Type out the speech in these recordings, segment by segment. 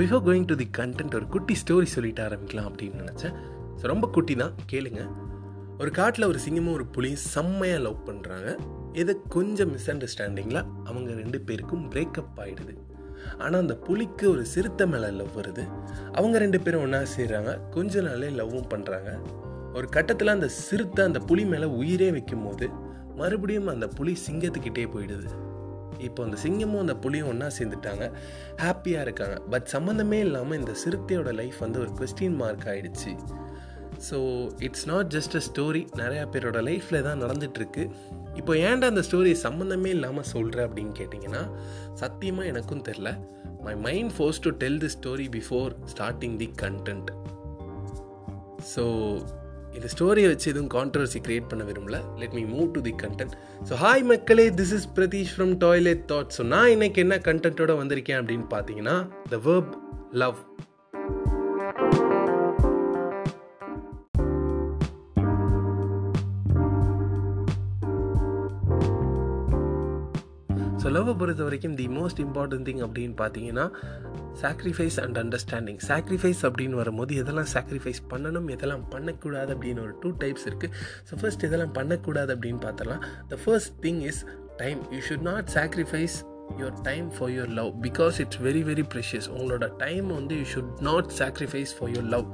Before going to the content ஒரு குட்டி story சொல்லிட்டு ஆரம்பிக்கலாம் அப்படின்னு நினச்சேன். ஸோ ரொம்ப குட்டி தான் கேளுங்க. ஒரு காட்டில் ஒரு சிங்கமும் ஒரு புளியும் செம்மையாக லவ் பண்ணுறாங்க இதை கொஞ்சம் மிஸ் அண்டர்ஸ்டாண்டிங்கில் அவங்க ரெண்டு பேருக்கும் பிரேக்கப் ஆகிடுது ஆனால் அந்த புலிக்கு ஒரு சிறுத்தை மேலே லவ் வருது. அவங்க ரெண்டு பேரும் ஒன்றா செய்கிறாங்க கொஞ்ச நாளே லவ்வும் பண்ணுறாங்க ஒரு கட்டத்தில் அந்த சிறுத்தை அந்த புலி மேலே உயிரே வைக்கும் போது மறுபடியும் அந்த புலி சிங்கத்துக்கிட்டே போயிடுது. இப்போ அந்த சிங்கமும் அந்த புலியும் ஒன்றா சேர்ந்துட்டாங்க. ஹாப்பியாக இருக்காங்க. பட் சம்மந்தமே இல்லாமல் இந்த சிறுத்தையோட லைஃப் வந்து ஒரு கொஸ்டின் மார்க் ஆகிடுச்சு so it's not just a story நிறையா பேரோட லைஃப்பில் தான் நடந்துகிட்ருக்கு இப்போ ஏன்டா அந்த ஸ்டோரி சம்மந்தமே இல்லாமல் சொல்கிறேன் அப்படின்னு கேட்டிங்கன்னா சத்தியமாக எனக்கும் தெரில my mind forces to tell the story before starting the content so இந்த ஸ்டோரியை வச்சு எதுவும் கான்ட்ரவர்சி கிரியேட் பண்ண விரும்பல. Let me move to the content so hi மக்களே this is Pratheesh from toilet thought so நான் இன்னைக்கு என்ன கண்டென்ட்டோட வந்திருக்கேன் அப்படின்னு பார்த்தீங்கன்னா த வேர்ப் லவ் ஸோ லவ்வை பொறுத்த வரைக்கும் தி மோஸ்ட் இம்பார்ட்டன்ட் திங் அப்படின்னு பார்த்தீங்கன்னா சாக்ரிஃபைஸ் அண்ட் அண்டர்ஸ்டாண்டிங் சாக்ரிஃபைஸ் அப்படின்னு வரும்போது எதெல்லாம் சாக்ரிஃபைஸ் பண்ணணும் எதெல்லாம் பண்ணக்கூடாது அப்படின்னு ஒரு டூ டைப்ஸ் இருக்குது ஸோ ஃபர்ஸ்ட் இதெல்லாம் பண்ணக்கூடாது அப்படின்னு பார்த்தலாம் the first thing is time you should not sacrifice your time for your love because it's very very precious உங்களோட டைம் வந்து you should not sacrifice for your love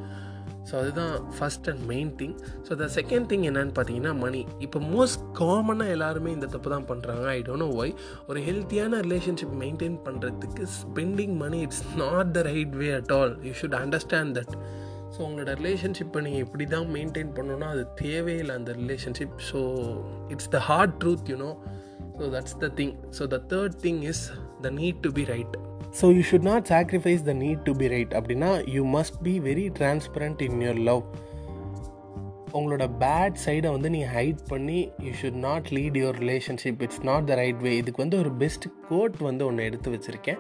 so அதுதான் first and main thing so the second thing என்னன்னு பார்த்தீங்கன்னா மணி இப்போ most காமனாக எல்லாருமே இந்த தப்பு தான் பண்ணுறாங்க ஐ டோன்ட் நோ ஒய் ஒரு ஹெல்த்தியான ரிலேஷன்ஷிப் மெயின்டைன் பண்ணுறதுக்கு spending money it's not the right way at all you should understand that so உங்களோட ரிலேஷன்ஷிப்பை நீங்கள் இப்படி தான் மெயின்டைன் பண்ணணும்னா அது தேவையில்லை அந்த relationship so it's the hard truth you know so that's the thing so the third thing is the need to be right so you should not sacrifice the need to be right அப்படின்னா you must be very transparent in your love உங்களோட bad சைடை வந்து நீங்கள் hide பண்ணி you should not lead your relationship it's not the right way இதுக்கு வந்து ஒரு best code வந்து ஒன்று எடுத்து வச்சுருக்கேன்.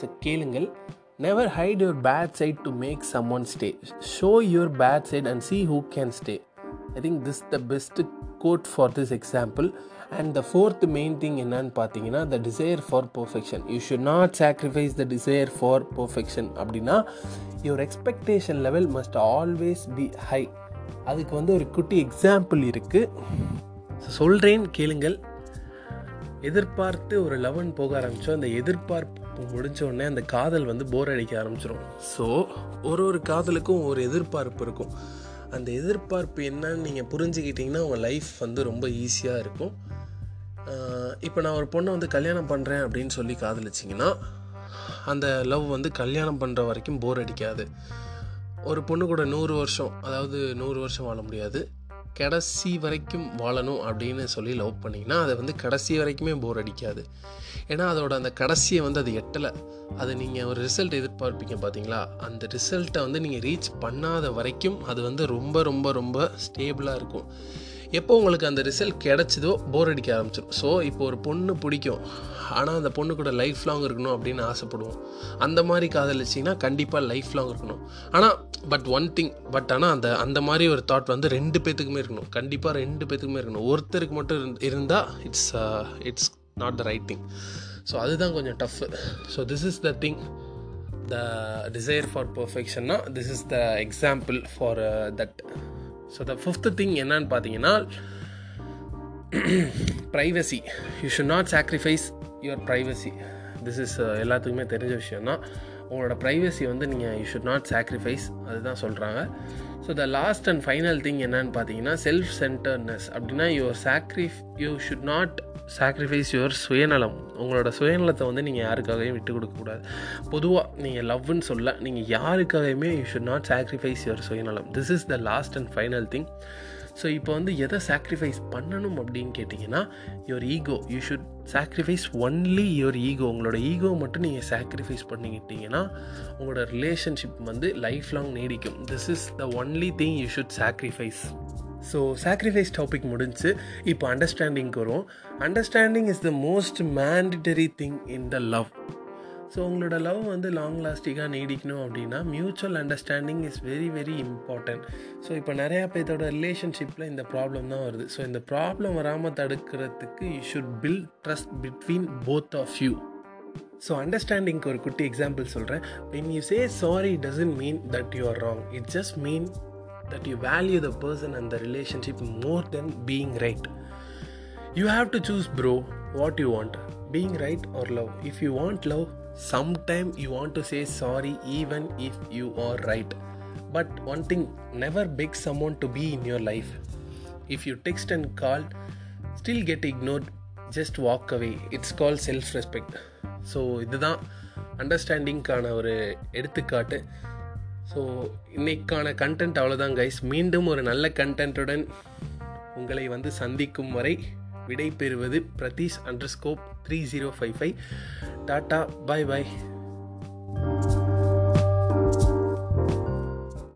ஸோ கேளுங்கள். Never hide your bad side to make someone stay show your bad side and see who can stay I think this the best quote for this example and the fourth main thing என்னன்னு பார்த்தீங்கன்னா the desire for perfection you should not sacrifice the desire for perfection அப்படின்னா your expectation level must always be high அதுக்கு வந்து ஒரு குட்டி example இருக்குது சொல்கிறேன் கேளுங்கள். எதிர்பார்த்து ஒரு லெவன் போக ஆரம்பித்தோம் அந்த எதிர்பார்ப்பு முடிஞ்ச உடனே அந்த காதல் வந்து போர் அடிக்க ஆரம்பிச்சிடும் ஸோ ஒரு ஒரு காதலுக்கும் ஒரு எதிர்பார்ப்பு இருக்கும். அந்த எதிர்பார்ப்பு என்னன்னு நீங்கள் புரிஞ்சுக்கிட்டிங்கன்னா உங்கள் லைஃப் வந்து ரொம்ப ஈஸியாக இருக்கும். இப்போ நான் ஒரு பொண்ணை வந்து கல்யாணம் பண்ணுறேன் அப்படின்னு சொல்லி காதலிச்சிங்கன்னா அந்த லவ் வந்து கல்யாணம் பண்ணுற வரைக்கும் போர் அடிக்காது. ஒரு பொண்ணு கூட நூறு வருஷம் அதாவது நூறு வருஷம் வாழ முடியாது. கடைசி வரைக்கும் வாழணும் அப்படின்னு சொல்லி லவ் பண்ணிங்கன்னா அதை வந்து கடைசி வரைக்குமே போர் அடிக்காது. ஏன்னா அதோட அந்த கடைசியை வந்து அது எட்டலை. அது நீங்கள் ஒரு ரிசல்ட் எதிர்பார்ப்பீங்க பார்த்தீங்களா அந்த ரிசல்ட்டை வந்து நீங்கள் ரீச் பண்ணாத வரைக்கும் அது வந்து ரொம்ப ரொம்ப ரொம்ப ஸ்டேபிளாக இருக்கும். எப்போ உங்களுக்கு அந்த ரிசல்ட் கிடச்சதோ போர் அடிக்க ஆரம்பிச்சிடும் ஸோ இப்போ ஒரு பொண்ணு பிடிக்கும். ஆனால் அந்த பொண்ணு கூட லைஃப் லாங் இருக்கணும் அப்படின்னு ஆசைப்படுவோம். அந்த மாதிரி காதலிச்சிங்கன்னா கண்டிப்பாக லைஃப் லாங் இருக்கணும். ஆனால் பட் ஒன் திங் பட் ஆனால் அந்த அந்த மாதிரி ஒரு தாட் வந்து ரெண்டு பேத்துக்குமே இருக்கணும். கண்டிப்பாக ரெண்டு பேத்துக்குமே இருக்கணும். ஒருத்தருக்கு மட்டும் இருந்தால் it's it's not the right thing so அதுதான் கொஞ்சம் tough so this is the thing the desire for பர்ஃபெக்ஷன்னா this is the example for that so the fifth thing என்னன்னு பார்த்தீங்கன்னா privacy you should not sacrifice your privacy this is எல்லாத்துக்குமே தெரிஞ்ச விஷயம் தான் உங்களோட privacy வந்து நீங்கள் யூ ஷுட் நாட் சாக்ரிஃபைஸ் அதுதான் சொல்கிறாங்க so the last and final thing என்னன்னு பார்த்தீங்கன்னா செல்ஃப் சென்டர்னஸ் அப்படின்னா your sacrif you should not sacrifice your சுயநலம். உங்களோட சுயநலத்தை வந்து நீங்கள் யாருக்காகவும் விட்டு கொடுக்கக்கூடாது பொதுவாக நீங்கள் லவ்னு சொல்ல நீங்கள் யாருக்காகவுமே you should not sacrifice your சுயநலம். This is the last and final thing so இப்போ வந்து எதை சாக்ரிஃபைஸ் பண்ணணும் அப்படின்னு கேட்டிங்கன்னா your ego you should sacrifice only your ego உங்களோட ஈகோ மட்டும் நீங்கள் சாக்ரிஃபைஸ் பண்ணிக்கிட்டீங்கன்னா உங்களோட ரிலேஷன்ஷிப் வந்து லைஃப் லாங் நீடிக்கும். This is the only thing you should sacrifice so sacrifice topic முடிஞ்சு இப்போ அண்டர்ஸ்டாண்டிங்க்கு வரும். Understanding is the most mandatory thing in the love so உங்களோட லவ் வந்து லாங் லாஸ்டிங்காக நீடிக்கணும் அப்படின்னா mutual understanding is very very important so இப்போ நிறையா பேர்த்தோட ரிலேஷன்ஷிப்பில் இந்த ப்ராப்ளம் தான் வருது. ஸோ இந்த ப்ராப்ளம் வராமல் தடுக்கிறதுக்கு you should build trust between both of you so அண்டர்ஸ்டாண்டிங்க்கு ஒரு குட்டி எக்ஸாம்பிள் சொல்கிறேன் when you say sorry doesn't mean that you are wrong it just mean that you value the person and the relationship more than being right you have to choose bro what you want being right or love if you want love sometime you want to say sorry even if you are right but one thing never beg someone to be in your life if you text and call still get ignored just walk away it's called self respect so இதுதான் அண்டர்ஸ்டாண்டிங்க்கான ஒரு எடுத்துக்காட்டு so இன்னைக்கான content அவ்வளோதான் guys மீண்டும் ஒரு நல்ல கண்டென்ட்டுடன் உங்களை வந்து சந்திக்கும் வரை விடை பெறுவது Pratheesh underscore three zero five five tata bye bye